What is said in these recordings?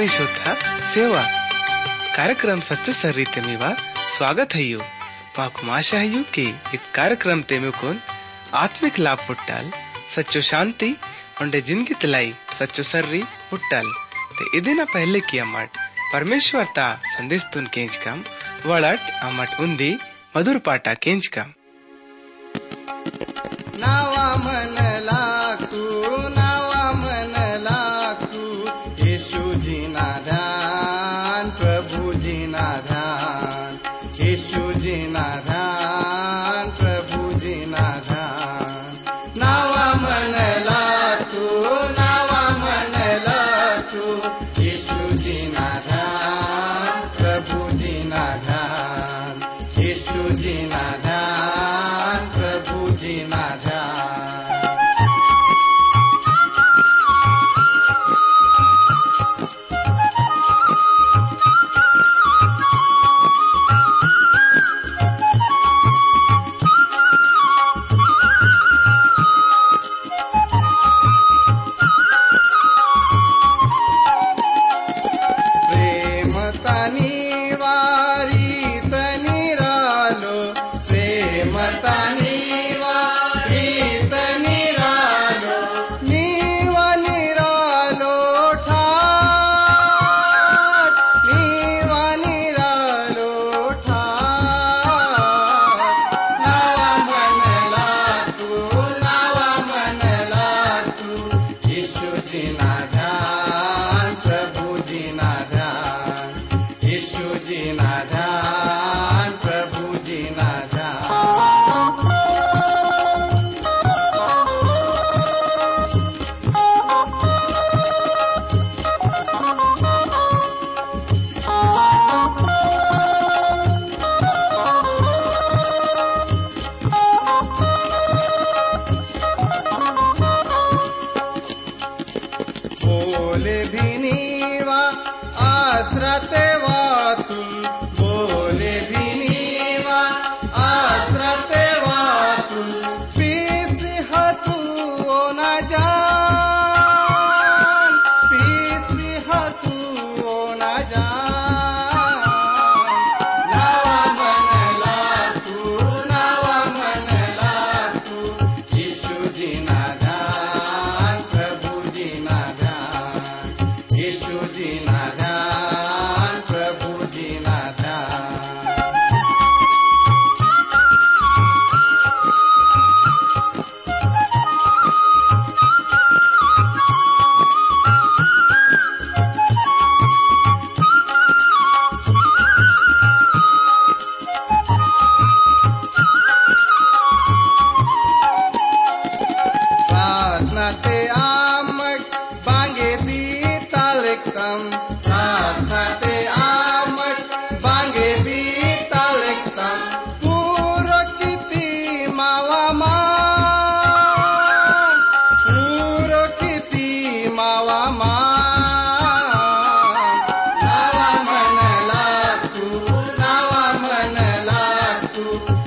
ಶ್ರೀಶೋಧ ಸೇವಾ ಕಾರ್ಯಕ್ರಮ ಸಚ್ಚು स्वागत है यू। ಅಯ್ಯೋ ಪಾಕು है यू के इत कार्यक्रम तेमी कुन आत्मिक लाभ पुट्टाल सच्चो शांति, उंडे ज़िंदगी तलाई, सच्चो सर्री पुट्टाल ते इदिना पहले किया मट, परमेश्वर ता संदेश तुन केंच कम वड़ट अमट उन्दी मधुर पाटा केंच कम। नावा मन लाकू Thank you.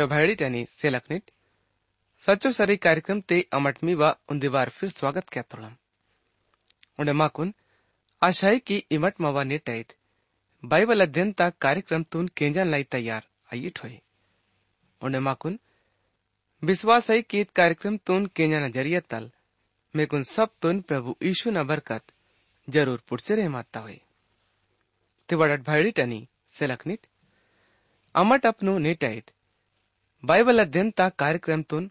प्यारो भाईडी टैनी सेलकनिट सचो सरी कार्यक्रम ते अमटमी व उन्दिवार फिर स्वागत क्या तोड़म उन्हें माकुन आशाई की इमट मवा नेटाइत बाइबल अध्ययन तक कार्यक्रम तुन केंजन लाई तैयार आइट होए उन्हें माकुन विश्वास है कि कार्यक्रम तुन केंजन ज़रिए तल मेकुन सब तुन प्रभु यीशु न बरकत ज़रूर पुटसे रहे माता हुए तिवड़ट भाईडी टनी सेलकनित अमट अपनो नेटाइत बाइबल अध्ययन ता कार्यक्रम तुन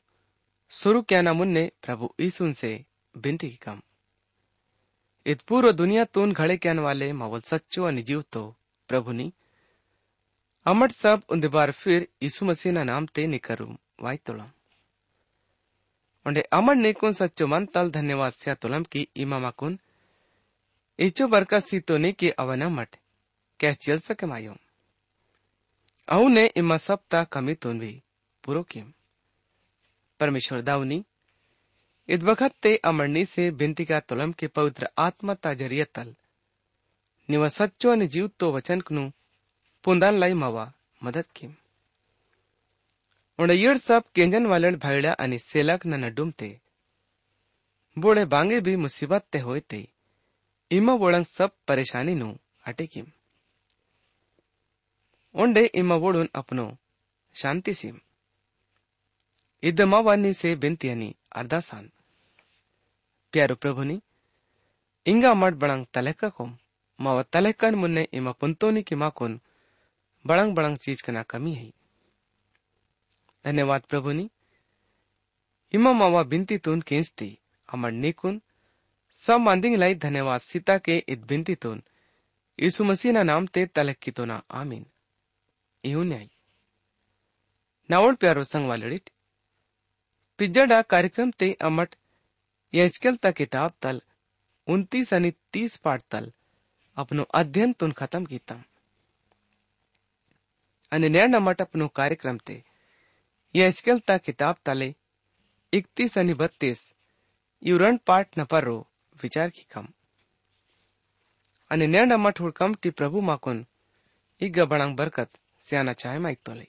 शुरू क्या ना मुन्ने प्रभु यीशुन से बिनती की कम। इत पूर्व दुनिया तून घड़े क्यान वाले मवल सच्चो अनि जीव तो प्रभु नी। अमट सब उन बार फिर यीशु मसीह ना नाम ते निकरू वाई तुलम। उंडे अमर नेकुन सच्चो मन तल धन्यवाद स्या तुलम की इमा माकुन इचो बरका सी तो ने की अवन क्या चल सके मायो। अऊ ने इमा सब ता कमी तुन भी। पूरो किम परमेश्वर दाऊनी, इद वक्त ते अमरनी से बिनती का तुलम के पवित्र आत्मा ता ज़रिए तल निव सच्चो ने जीव तो वचन कनु, पुंदान लाई मवा मदद किम उन्हें येड़ सब केंजन वालन भाईड़ा अनि सेलक न नडुम ते बोड़े बांगे भी मुसीबत ते होए ते इमा वोड़ंग सब परेशानी नु अटे किम उंडे इमा वोड़ुन अपनो शांति सिम ఇద్దమవన్నీ సే బెంతి అని అర్ధాసాన్ ప్యారు ప్రభుని ఇంగా మట్ బళంగ్ తలెక్కకోం మావ తలెక్కన్ మున్నే ఇమ పుంతోని కి మాకోన్ बड़ंग बड़ंग चीज़ कना कमी है। धन्यवाद प्रभु नी इमा मावा बिनती तुन केंसती अमर निकुन, सब मांदिंग लाई धन्यवाद सीता के इत बिनती तुन, यीशु मसीह ना नाम ते तलक की तो ना आमीन यू नावड़ प्यारो संग वालड़िट पिज्जाडा कार्यक्रम ते अमट यजकल ता किताब तल उन्तीस आणि तीस पाठ तल अपनो अध्ययन तुन खत्म कीता અને નેણ અમટ अपनो कार्यक्रम ते यजकल ता किताब तले इकतीस आणि बत्तीस युरण पाठ न परो विचार की कम અને નેણ અમટ હુડકમ टी प्रभु माकुन इग बड़ांग बरकत सियाना चाहे माइक तो लई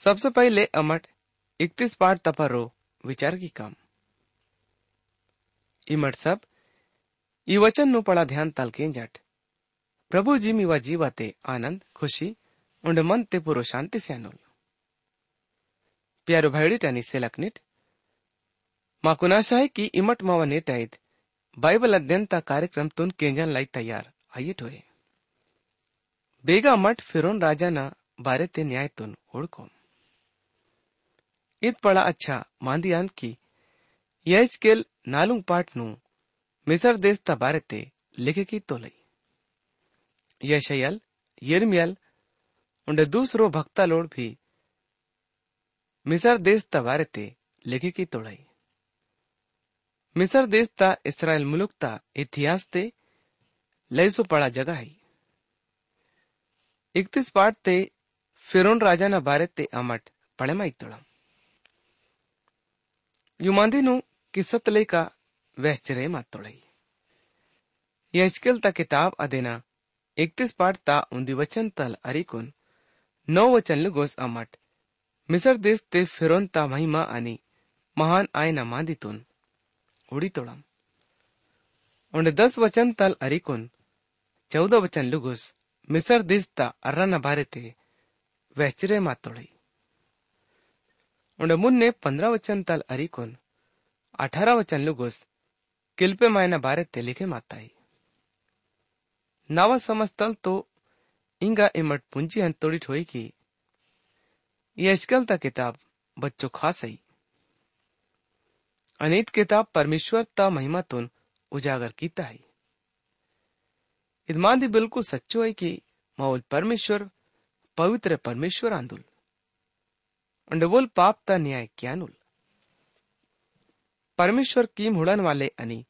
सबसे पहले अमट इकतीस पार तपरो, विचार की काम। इमट सब ये नु पड़ा ध्यान तलके जट। प्रभु जी मीवा जीवा ते आनंद, खुशी, उंड मन ते पूरो शांति से अनुल प्यारो भाईड़ी टनी से लकनिट माँ कुनाशा है कि इमट मावा नेट आयत बाइबल अध्ययन का कार्यक्रम तुन केंजन लाई तैयार, आइए ठोए। बेगा मठ फिरोन राजा ना बारे ते न्याय तुन उड़कोम ಇದ್ ಪಳ ಅಚ್ಚ ಮಾಂದಿಯಾನ್ ಕಿ ಯಜ್ಕೆಲ್ ನಾಲುಂಗ್ ಪಾಟ್ ನು ಮಿಸರ್ ದೇಶ ತ ಬಾರೆತೆ लिखे की तोलई यशयल यिर्मयल उंडे दूसरो भक्ता लोड भी मिसर देश ता बारेते लिखे की तोड़ई मिसर देश ता इसराइल मुलुक ता इतिहास ते लैसो पड़ा जगह है इकतीस पाठ ते फिरोन राजा न बारे ते अमट पड़े माई तोड़म नु किस्सत ले का वहचरे मात तोड़ई यजकेल ता किताब अदेना इकतीस पाठ ता उन्दी वचन तल अरिकुन नौ वचन लुगोस अमट मिसर देश ते फिरोन ता महिमा आणि महान आयना मांदितून उडी तोडम उंडे दस वचन तल अरिकुन चौदह वचन लुगोस मिसर देश ता अर्रना बारेते वहचरे मातोड़ई उंडे मुन्ने पंद्रह वचन तल अरिकुन, अठारह वचन लुगोस, किल्पे मायना बारे बारेते लिखे माताई। नवा समस्तल तो इंगा इमट पुंजी अंतोड़ी ठोई की, ये अजकल ता किताब बच्चों खास है अनेक किताब परमेश्वर ता महिमा तुन उजागर कीता है इदमांदी बिल्कुल सच्चो है कि मौल परमेश्वर, पवित्र परमेश्वर आंदुल। अंडवोल पाप ता न्याय क्यानुल परमेश्वर कीम हुड़न वाले अनि,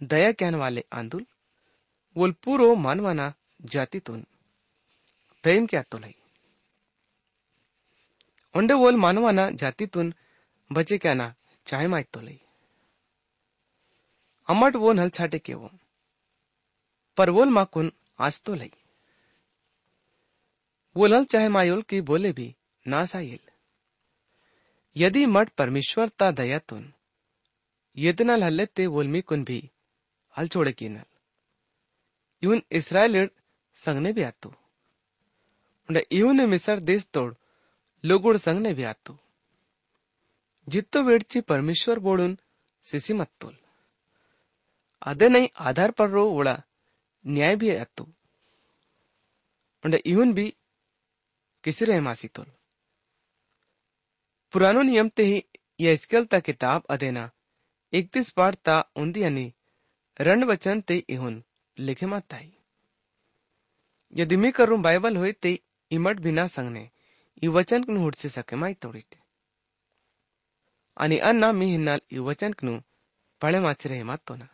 दया क्यान वाले आंदुल, वोल पूरो मानवाना जातीतून प्रेम क्या तोलाई उंडे वोल मानवाना जातीतून बचे क्या ना चाहे माय तोलाई अमट वो नल छाटे के वो। पर वोल माकुन आज तो लई। वो नल चाहे मायोल की बोले भी ना साइल यदि मठ परमेश्वर ता दयातुन यदनल हल्ले ते वोलमी कुन भी हल छोड़े की नल। यून इसराइल संगने भी आतु। उन्हें यून मिसर देश तोड़ लोगोड़ संगने भी आतु। जित्तो वेडची परमेश्वर बोडून सिसी मत्तोल। आदे नहीं आधार पर रो वोड़ा न्याय भी आतु। उन्हें यून भी किसी रहमासी तोल पुरानो नियम ते ही यह स्केल ता किताब अदेना इकतीस पाठ ता පාර්තා උන්දියනි रण वचन ते इहुन लिखे माताई यदि मैं करूँ बाइबल होय ते इमट बिना संगने ये वचन कनु हुडसे सके माई तोड़ी ते आणि अन्ना मी हिन्नाल ये वचन कनु माच रहे मात तो ना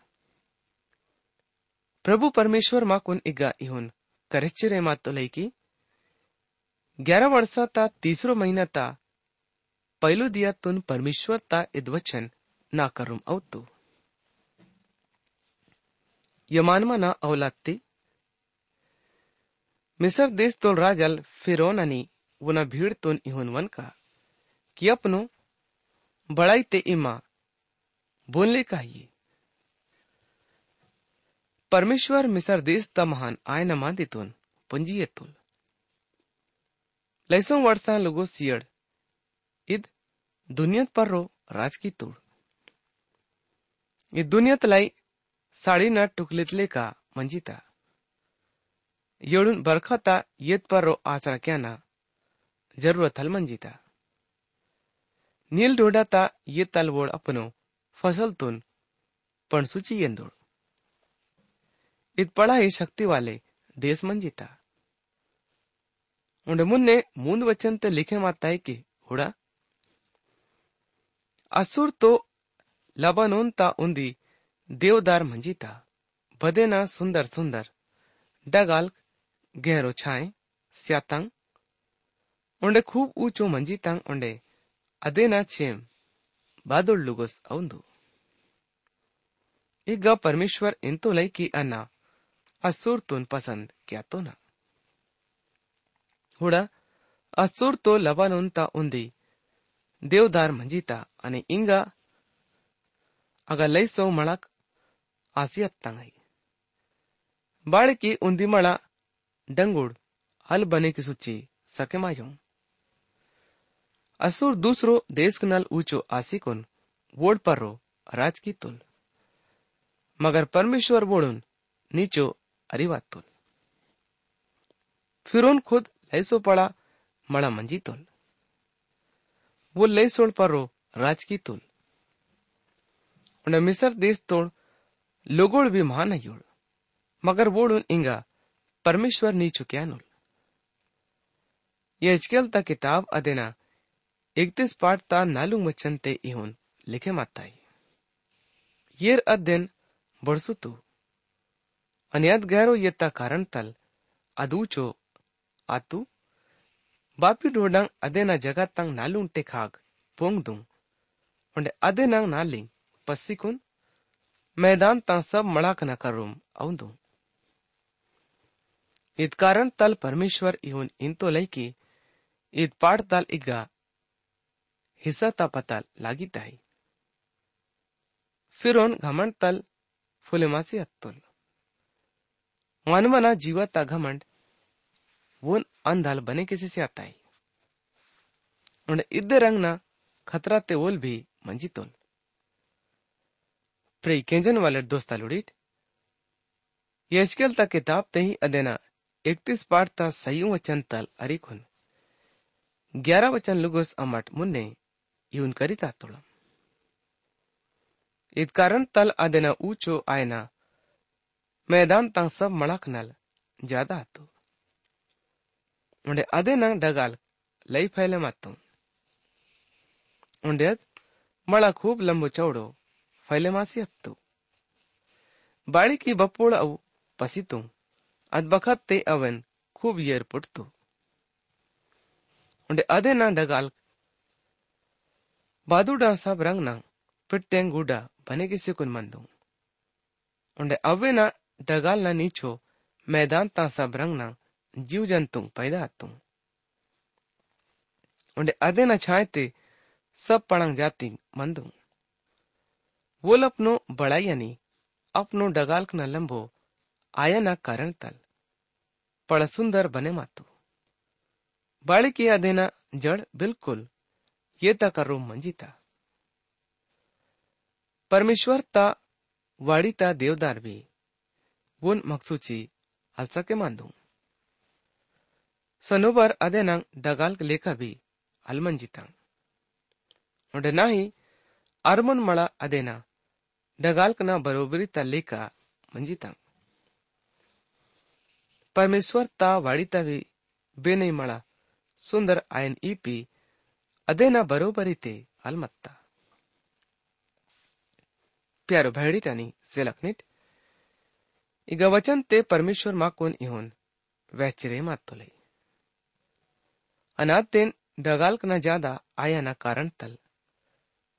प्रभु परमेश्वर मा कुन इगा इहुन करेच्चे रहे मात तो लेकी ग्यारह वर्षा ता तीसरो महीना ता पहिलो दियातून परमेश्वर ता इद वचन ना करूम अवतू यमानमा ना अवलात्ती मिसर देश तोल राजल फिरोन आणि वना भीड़ तोन इहोन वन का। कि अपनो बड़ाई ते इमा बोलने चाहिए परमेश्वर मिसर देश ता महान आय न मादितोन पंजी येतोल लैसों वर्षा लोगो सियड इद दुनियत पर रो, राज की तोड़। ये दुनियत लाई साड़ी न टुकलितले का मंजिता। येळून बरखाता येत पर रो आसरा क्या ना, ज़रूरत हल मंजिता। नील डोडाता ये तलवोड अपनो, फ़सल तुन पण सुची येंदोड। इत पड़ा ही शक्ति वाले देश मंजिता। उंडे मुन्ने मूंद वचन ते लिखे माता है कि, हुड़ा असुर तो लबानोनता उंदी देवदार बदे बदेना सुंदर सुंदर। डगाल गहरो छाए, स्यातंग। ओंडे खूब ऊंचो मंजी मंजितंग अदे अदेना छेम। बादल लुगोस औंदु। ಈಗ ಪರಮೇಶ್ವರ್ ಎಂತೋ ಲೈಕಿ ಅನ್ನ ಅಸೂರ್ ತೋನ್ ಪಸಂದ್ ಕ್ಯಾತೋನ ಹುಡ ಅಸೂರ್ ತೋ ಲಬಾನೋನ್ ತಾ ಉಂದಿ देवदार मंजीता अने इंगा अगा लई सौ मणक आसी अत्तांगाई बाड़ की उंदी मणा डंगुड़ हल बने की सूची सके माजों असुर दूसरो देश के नल ऊंचो आसी वोड पर रो राज की तुल। मगर परमेश्वर वोड़ुन नीचो अरिवात तुल। खुद लैसो पड़ा मला मंजीतुल तुल। वो लैसोड़ पर्रो राज की तुल। मिसर देश तोड़, लोगोड़ भी महान मगर वोड़ून इंगा, परमेश्वर नीचो क्या नुल। यह किताब अदेना एकतीस पाठ ता नालुंग वचन ते इहुन लिखे माताई। येर अध्ययन बड़सुतु अन्यद गैरो येता कारण तल अदूचो आतु। बापी डोडंग अदेना जगत तंग नालुंग ते खाग पोंग दुंग उंडे अदेनंग नालिंग पस्सिकुन मैदान ता सब मड़ाक न करूम औंदु इत कारण तल परमेश्वर इहुन इंतो लैकी इत पाठ तल इग्गा हिस्सा ता पता लागित फिर फिरोन घमंड तल फुलेमासी हत्तोल मानवना जीवा जीवता घमंड वो अंधाल बने किसी से आता है। उन रंग ना खतरा ते ओल भी मंजी तोल। प्रे केंजन वाले दोस्त लुड़ीट यशकल ता किताब ते ही अदेना इकतीस पाठ ता सही वचन तल अरिखुन ग्यारह वचन लुगोस अमट मुन्ने यून करिता तोड़म इत कारण तल अदेना ऊंचो आयना मैदान तंग सब मड़क नल ज़्यादा तो ᱚᱸᱰᱮ ᱟᱫᱮᱱᱟᱝ ᱰᱟᱜᱟᱞ ᱞᱟᱹᱭ ᱯᱷᱟᱭᱞᱮ ᱢᱟᱛᱚ ᱚᱸᱰᱮ ಮಳ ಖೂಬ್ ಲಂಬು ಚೌಡೋ ಫೈಲೆ ಮಾಸಿ ಹತ್ತು ಬಾಳಿಕಿ ಬಪ್ಪೋಳ ಅವು ಪಸಿತು ಅದ್ ಬಖತ್ತೆ ಅವನ್ ಖೂಬ್ ಏರ್ ಪುಟ್ತು ಒಂಡೆ ಅದೇ ನಾ ಡಗಾಲ್ ಬಾದು ಡಾನ್ಸಾಬ್ ರಂಗ್ ನಾ ಪಿಟ್ಟೆಂಗ್ ಗೂಡ ಬನೆಗೆ ಸಿಕುನ್ ಮಂದು ಒಂಡೆ ಅವ್ವೆ ನಾ ಡಗಾಲ್ ನಾ ನೀಚೋ ಮೈದಾನ್ ತಾಸಾಬ್ ರಂಗ್ ನಾ जीव जंतु पैदा आतु उन्हें अदे न छाए ते सब पड़ंग जाती मंदू वो अपनो बड़ाई यानी अपनो डगाल न लंबो आया न कारण तल। पड़ सुंदर बने मातू। बाड़ी की न जड़ बिल्कुल ये ता करो मंजीता परमेश्वर ता वाड़ी ता देवदार भी। वो मकसूची हलसा के दूँ सनोबर अदेनांग डगाल लेखा भी अलमंजिता नोडे नाही अरमन मळा अदेना डगाल्कना बरोबरीता लेखा मंजिता परमेश्वर ता वाडीता भी बेनई मळा ಸುಂದರ್ ಆಯನ್ ಇಪಿ ಅದೇನ ಬರೋಬರಿತೆ ಅಲ್ಮತ್ತ प्यारो भैडीटानी सेलकनीट ಈಗ ವಚನ್ ते परमेश्वर माकोन इहोन वैचिरे मातोले न ज़्यादा आया न कारण तल।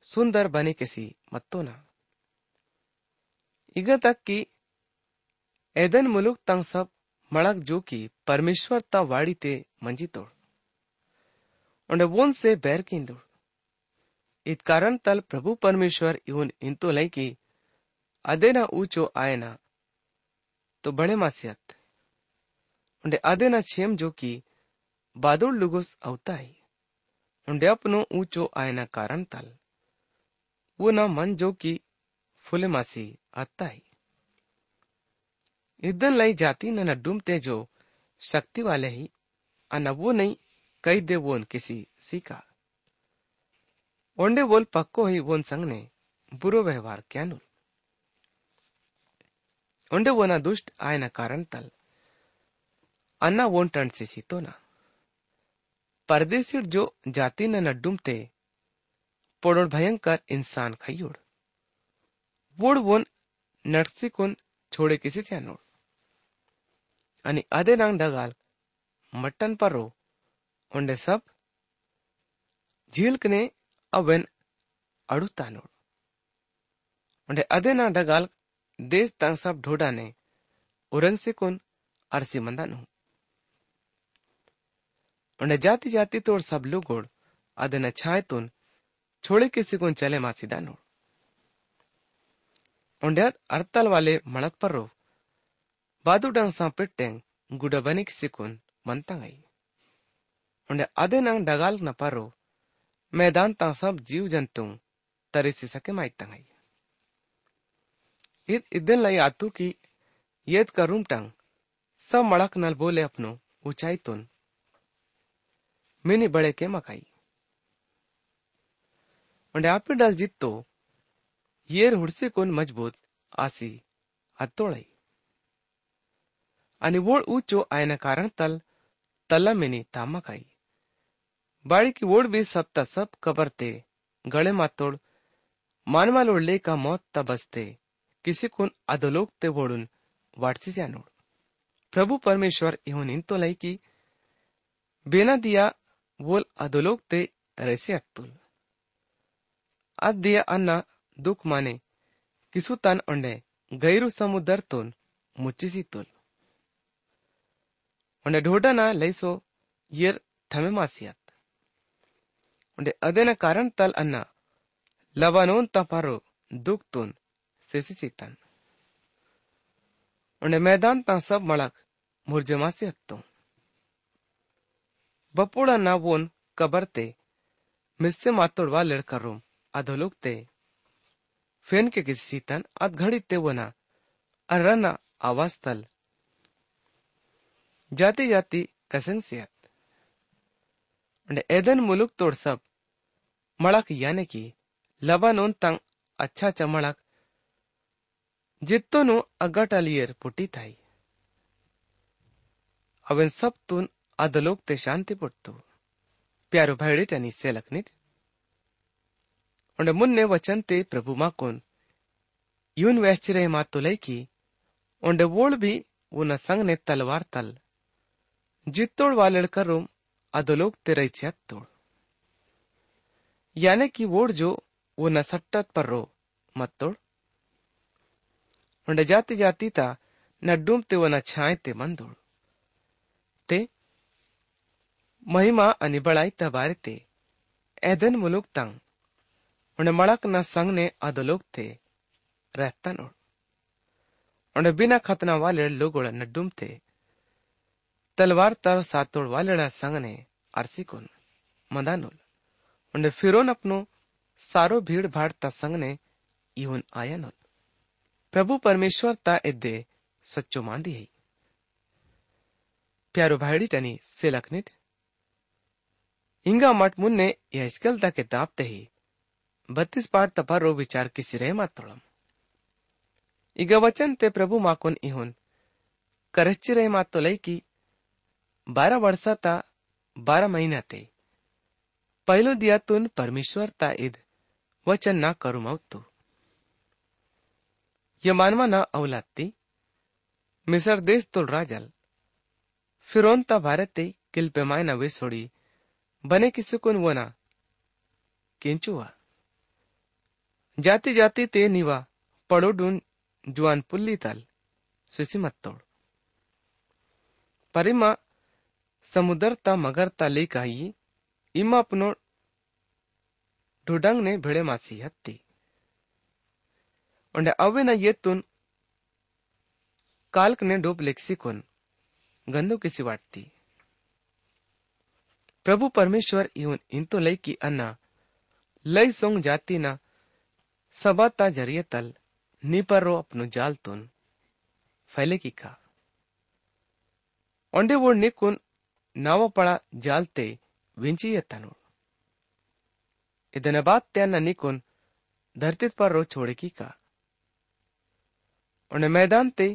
सुंदर बने किसी मत्तो ना। इग तक कि एदन मुलुक तंग सब मड़क जो की परमेश्वर ता वाड़ी ते मंजी तोड़। onde won se ber kindur. It karan tal प्रभु परमेश्वर इवन इंतो लैकी अदेना ऊंचो आयना तो बड़े मासियत। उंडे अदेना छेम जो की बादुल लुगुस अवताई। उंडे अपनो ऊंचो आयना कारण तल। वो ना मन जो की फुले मासी अत्ताई इदन लाई जाती न डूमते जो शक्ति वाले ही अन वो नहीं कई दे वोन किसी सीखा। ओंडे बोल पक्को ही वोन संग ने बुरो व्यवहार क्यानुल ओंडे वोना दुष्ट आयना कारण तल। अन्ना वोन टन सी तो ना। परदेसी जो जाति न नड्डुमते पोड़ोड़ भयंकर इंसान खयुड़। वोड़ वोन नटसिकुन छोड़े किसी से अनोड़। आणि अदे नांग डगाल मट्टन पर रो onde sab झीलकने अवेन अड़ुता नोड अदे adena dagal देश तंग सब ढोडा ने उरन से कुन अरसी मंदा नु onde जाति जाति तोड़ सब लोगोड़ अदना छाए तुन छोड़े किसी कुन चले मासीदा onde अरतल वाले मणत पर रो बादू डंग सा गुडा बने किसी कुन मनता गई। उन्हें आधे नंग डगाल न पारो मैदान ता सब जीव जंतु तरिसी सके माइक तंगाई इत इदन लाई आतु की येद का रूम टंग। सब मड़क नल बोले अपनो ऊंचाई तुन मिनी बड़े के मकाई उन्हें आप डल जित तो येर हुड़से कोन मजबूत आसी अतोड़ई आणि वोळ ऊंचो आयना कारण तल तल्ला मिनी तामकाई ಬಾಳಿಕೆ ಓಡ್ಬಿ ಸಪ್ತ ಸಪ್ ಕಬರ್ತೆ गले मातोड़ मानवाल ओढले का मौत ता बसते किसी कोण अधोलोक ते ओढून वाटसी नोड प्रभु परमेश्वर इहोन इंतो लई की बेना दिया वोल अधोलोक ते अत्तुल आज दिया अन्ना दुख माने, किसु तन गैरू समुदर तोन मुच्चिसी तुल। ओंडे Dhoda लईसो येर थमे मासियात। onde adena karan tal anna labanon taparo duktun sesisitan onde मैदान ता सब मळक मुर्जमासी बपुड़ा ना वोन कबरते, मिस्से मातोड़वा लड़का रूम अधोलुकते फेन के किसी सीतन अध घड़ी ते वना अर्रना आवाज़ तल जाती जाती कसंग सियत। एदन मुलुक तोड़ सब, मड़क यानी कि, लबानोन तंग अच्छा चमड़क जित्तोनु अगटलियर पुटी थाई। अवन सब तुन अदलोक ते शांति पुट्टू प्यारो भाईड़े टनी से लखनिट मुन्ने वचन ते प्रभु माकोन यून वैश्चिरे मातुलई की, उंडे वोल भी उन संग ने तलवार तल। जित्तोड़ वाले करूम अधोलोक तेरई तोड़। यानी कि वोड़ जो वो नसट्टत पर रो मत तोड़। उंडे जाती जाती ता न डूमते वो न छाए ते मंदोड़ ते महिमा अनि बड़ाई ता बारे ते। एदन मुलुक तंग। उन्हें मड़क न संग ने अधोलोक थे रहता नोड़ उन्हें बिना खतना वाले लोगों न डूम थे तलवार तर सातोड़ वाले संग ने अरसी कुन। मदानुल उन्हें फिरोन अपनो सारो भीड़ भाड़ ता संग ने इवन आया नुल प्रभु परमेश्वर ता इद्दे सच्चो मांदी है। प्यारो भाईडी टनी सेलकनिट इंगा मट मुन्ने यस्कल ता किताब ते ही। बत्तीस पाठ तपा रो विचार किसी रे मात इग वचन ते प्रभु माकुन इहुन। करच्ची रे मात तो लई की बारह वर्षा ता बारह महीना ते। पहलो दिया तुन परमेश्वर ता इद वचन ना करू मवतु ये मानवा ना औलाती मिसर देश तुल राजल। फिरोन ता भारत ते किल पेमाय ना वे सोड़ी। बने की सुकुन वो ना। किंचुआ जाती जाती ते निवा पड़ोडून जुआन पुल्ली तल, सुसी मत तोड़। परिमा समुद्र ता मगर ता लेक आई, इमा अपनो ढुडंग ने भिड़े मासी हत्ती। उंडे अवे न येतून काल्क ने डोप लेक्सिकोन गंदो किसी वाटती प्रभु परमेश्वर इवन इंतो लई की अन्ना लई सोंग जाती ना सबाता जरिए तल नीपरो अपनो जाल तुन फैले की का ओंडे वो निकुन नाव पड़ा जालते विंची तनु ಇದನ್ನ ಬಾತ್ त्यान निकुन धरती पर रो छोड़े की का उन्हें मैदान ते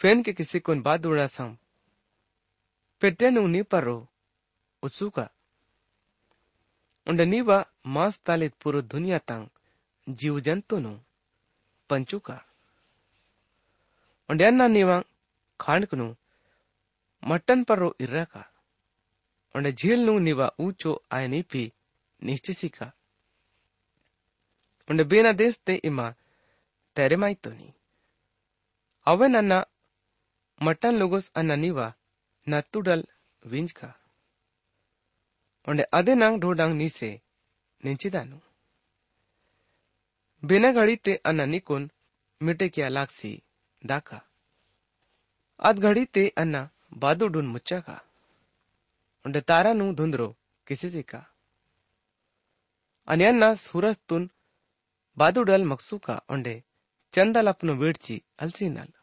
फेन के किसी कुन बाद उड़ा सम पेटेन उन्हीं पर रो उत्सुक उंड नीवा तालित पूरे दुनिया तंग जीव जंतु नु पंचुका उंड नीवा खांड कनु मटन परो इर्रा का उंड झील नु नीवा ऊचो आयनी पी निश्चिसी का उंड बेना देश ते इमा तेरे माई तो नी अवे नन्ना मटन लोगोस अन्ना नीवा नतुडल विंज का onde ade nang dodang ni se ninchidanu bena gadi te ana nikun mite kya laksi daka ad gadi te ana badu dun mucha ka onde tara nu dhundro kisisi ka ಅನ್ಯನ್ನ ಸೂರಸ್ತುನ್ ಬಾದುಡಲ್ ಮಕ್ಸುಕ ಒಂಡೆ ಚಂದಲಪ್ನು ಬೀಡ್ಚಿ ಅಲ್ಸಿನಲ್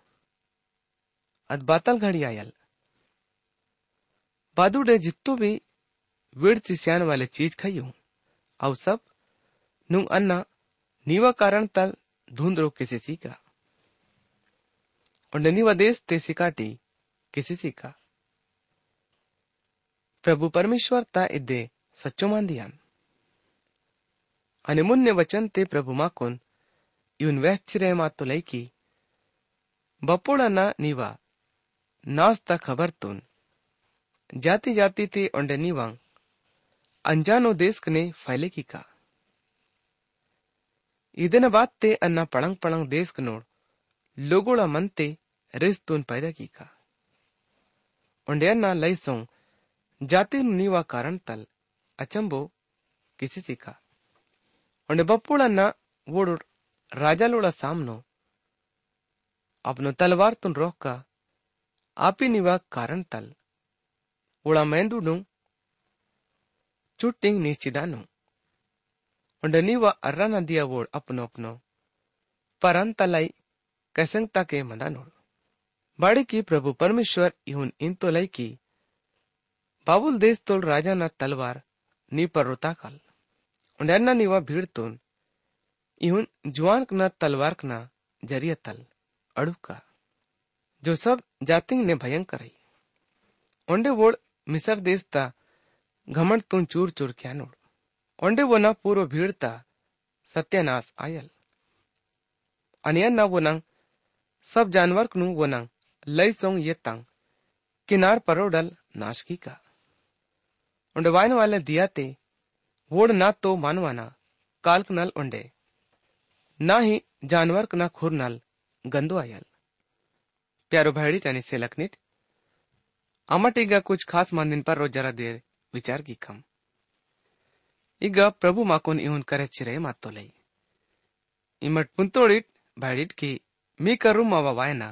ಅದ್ ಬಾತಲ್ ಘಡಿಯಾಯಲ್ ಬಾದುಡೆ ಜಿತ್ತು ಬಿ विड़ चिस्यान वाले चीज़ खाइयो। अव सब, नुंग अन्ना, नीवा कारण तल धुंध रोग किसी सीखा। और ननीवा देश ते सिकाटी किसी सीखा। प्रभु परमेश्वर ता इदे सच्चो मान दिया અને મુન્ય વચન તે પ્રભુમાં કોન ઇવન વ્યસ્થિરેમાં की बपोड़ा ना नीवा नास्ता खबर तुन। જાતિ જાતિ ते ओंडे નીવાંગ अंजानो देश कने फैले की का ಇದನ बात ते अन्ना पड़ंग पड़ंग देश कनोड लोगोड़ा मन ते रेस तुन पैदा की का ओंडे अन्ना लई सोंग जाति नीवा कारण तल अचंबो किसी सी का ಒಂಡೆ ಬಪ್ಪುಳನ್ನ ಓಡು ರಾಜಾಲೋಳ ಸಾಮ್ನೋ अपनो तलवार तुन रोक का आपी निवा कारण तल उड़ा मेंदुडू चुट्टिंग बाड़ी की प्रभु परमेश्वर इहुन इन तो लई की, बाबुल देश तोल राजा ना तलवार नी पर रोता कल। उंडरना निवा भीड़ तुन, इहुन जुआन कना तलवार कना ज़रिया तल अड़ुका जो सब जातिंग ने भयंकर है ओंडे वोड़ मिसर देश ता घमंड तुन चूर चूर क्या ओंडे वो ना पूर्व भीड़ ता सत्यानाश आयल। अनियन ना वो नंग, सब जानवर वो नंग, लई सोंग ये तंग, किनार परोडल नाश की उंडे वाइन वाले दिया ते, वोड ना तो मानवाना काल्क नल उंडे ना ही जानवर ना खुर नल, गंदो आयल। प्यारो भाईडी चानी से लखनित अमटीगा कुछ खास मंदिन पर रोज जरा देर विचार की खम ಈಗ ಪ್ರಭು ಮಾಕೋನ್ ಇವನ್ ಕರೆಚ್ಚಿರೆ ಮಾತೊಲೈ ಇಮಟ್ ಪುಂತೋಳಿಟ್ ಬ್ಯಾಡಿಟ್ ಕಿ ಮೀ ಕರು ಮಾವ ವಾಯನ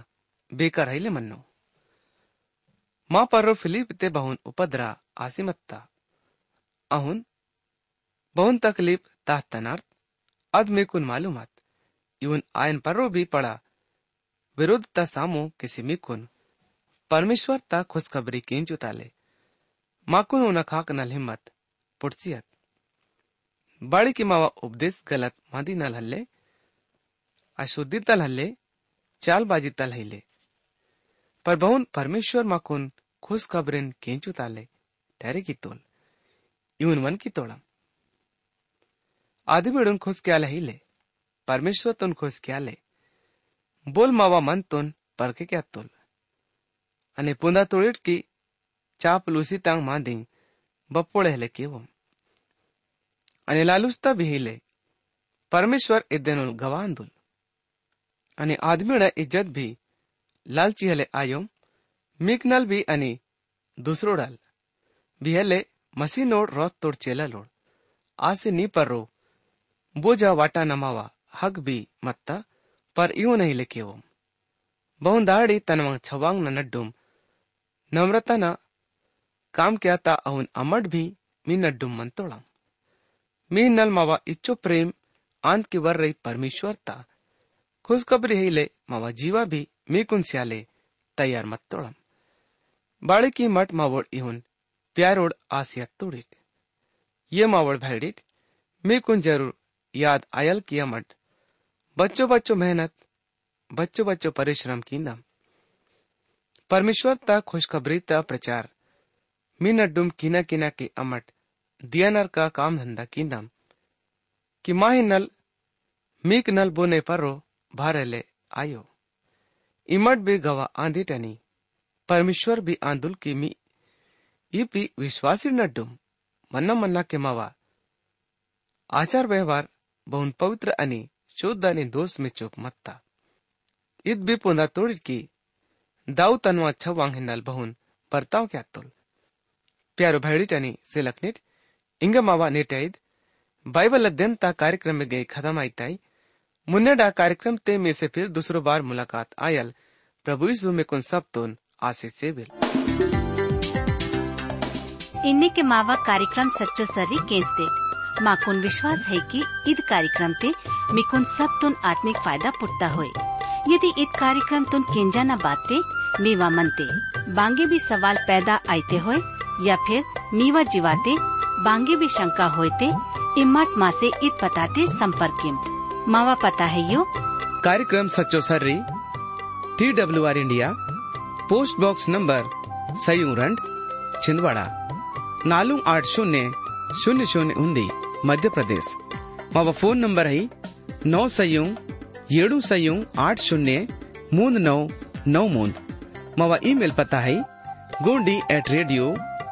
ಬೇಕಾರ ಹೈಲೆ ಮನ್ನು ಮಾ ಪರ್ರೋ ಫಿಲಿಪ್ ते बहुन उपद्रा आसिमत्ता अहुन बहुन तकलीफ ताहतनार्थ अद मेकुन मालूमात इवन आयन पर्रो भी पड़ा विरुद्धता सामो किसी मिकुन परमेश्वर ता खुशखबरी 마코노 나각 날힘맛 포르치앗 ಬಾಳಿಕೆ ಮಾವ ಉಪದೇಶ ಗಲತ್ ಮಾದಿನಲ್ ಹಲ್ಲೆ ಅಶುದ್ಧಿ ತಲ್ ಹಲ್ಲೆ चालबाजी तल हिले पर बहुन परमेश्वर माकुन खुश खबरेन केंचु ताले, तेरे की तोल, यून मन की तोड़म। आदमी उड़न खुश क्या ले हिले परमेश्वर तुन खुश क्या ले। बोल मावा मन तुन पर के क्या तोल। अने पुंदा तोड़िट की चापलूसी तंग मा दिंग बपोड़े हले के वो अने लालूस तब यही परमेश्वर इदेन गवान दुल। अने आदमी इज़्ज़त भी लालची हले आयो मिकनल भी अने दूसरो डाल। भी हले मसीनोड़ रोत तोड़ चेला लोड। आसे नी पर रो बोझा वाटा नमावा हक भी मत्ता, पर यू नहीं लिखे वो बहुन दाड़ी तनवंग छवांग न नम्रता ना काम क्या ता अहुन अमड भी मी नल मावा इच्छो प्रेम, आंत की वर रही परमेश्वर ता खुशखबरी हिले, मावा जीवा भी मी कुन स्याले, तैयार मत तोड़म। बाड़ी की मठ मावड़ इहुन प्यारोड़ आसिया तोड़िट। ये मावोड़ भैडिट मी कुन ज़रूर याद आयल किया मठ। बच्चों बच्चों मेहनत, बच्चों बच्चों परिश्रम की नाम। परमेश्वर ता खुशखबरी ता प्रचार। मीन अड्डुम किना किना के अमट, दियानर का काम धंधा की नाम। कि माही नल, मीक नल बोने परो भारले आयो। इमट भी गवा आंधी टनी, परमेश्वर भी आंदुल की मी। इपी विश्वासी नड्डुम मन्ना मन्ना के मावा। आचार व्यवहार, बहुन पवित्र अनि, शुद्ध अनि दोष में चोक मत्ता। id भी punda तोड़ की दाऊ तनवा छवांग हिंदल बहुन, बर्ताव क्या तुल। ಪ್ಯಾರು ಸಿಲಕ್ನಿತ್ ಇಂಗಮಾವ ನಿಟೈದ್ बाइबलाध्ययन ता कार्यक्रम में गई खत्म आई तय मुन्ने डा कार्यक्रम ते में से फिर दूसरो बार मुलाकात आयल। प्रभु यीशु में कुन सब तुन आशीष से बिल। इन्ने के मावा कार्यक्रम सच्चो सरी केस दे। माँ कुन विश्वास है कि ईद कार्यक्रम ते मिकुन सब तुन आत्मिक फ़ायदा पुटता हुए। यदि ईद कार्यक्रम तुन केंजा न बाते, मेवा मनते, बांगे भी सवाल पैदा आयते हुए या फिर मीवा जीवाते, बांगे भी शंका होते इम्मट माँ से इत पताते संपर्क मावा पता है यो? कार्यक्रम सचो सर्री T W R India, post box number, सयू रंड, छिंदवाड़ा, नालू आठ शून्य शून्य शून्य उन्दी, मध्य प्रदेश। मावा फ़ोन नंबर है, नौ सयू, येड़ू सयू, आठ शून्य, मूंद नौ नौ मूंद। मावा ईमेल पता है, Gondi at radio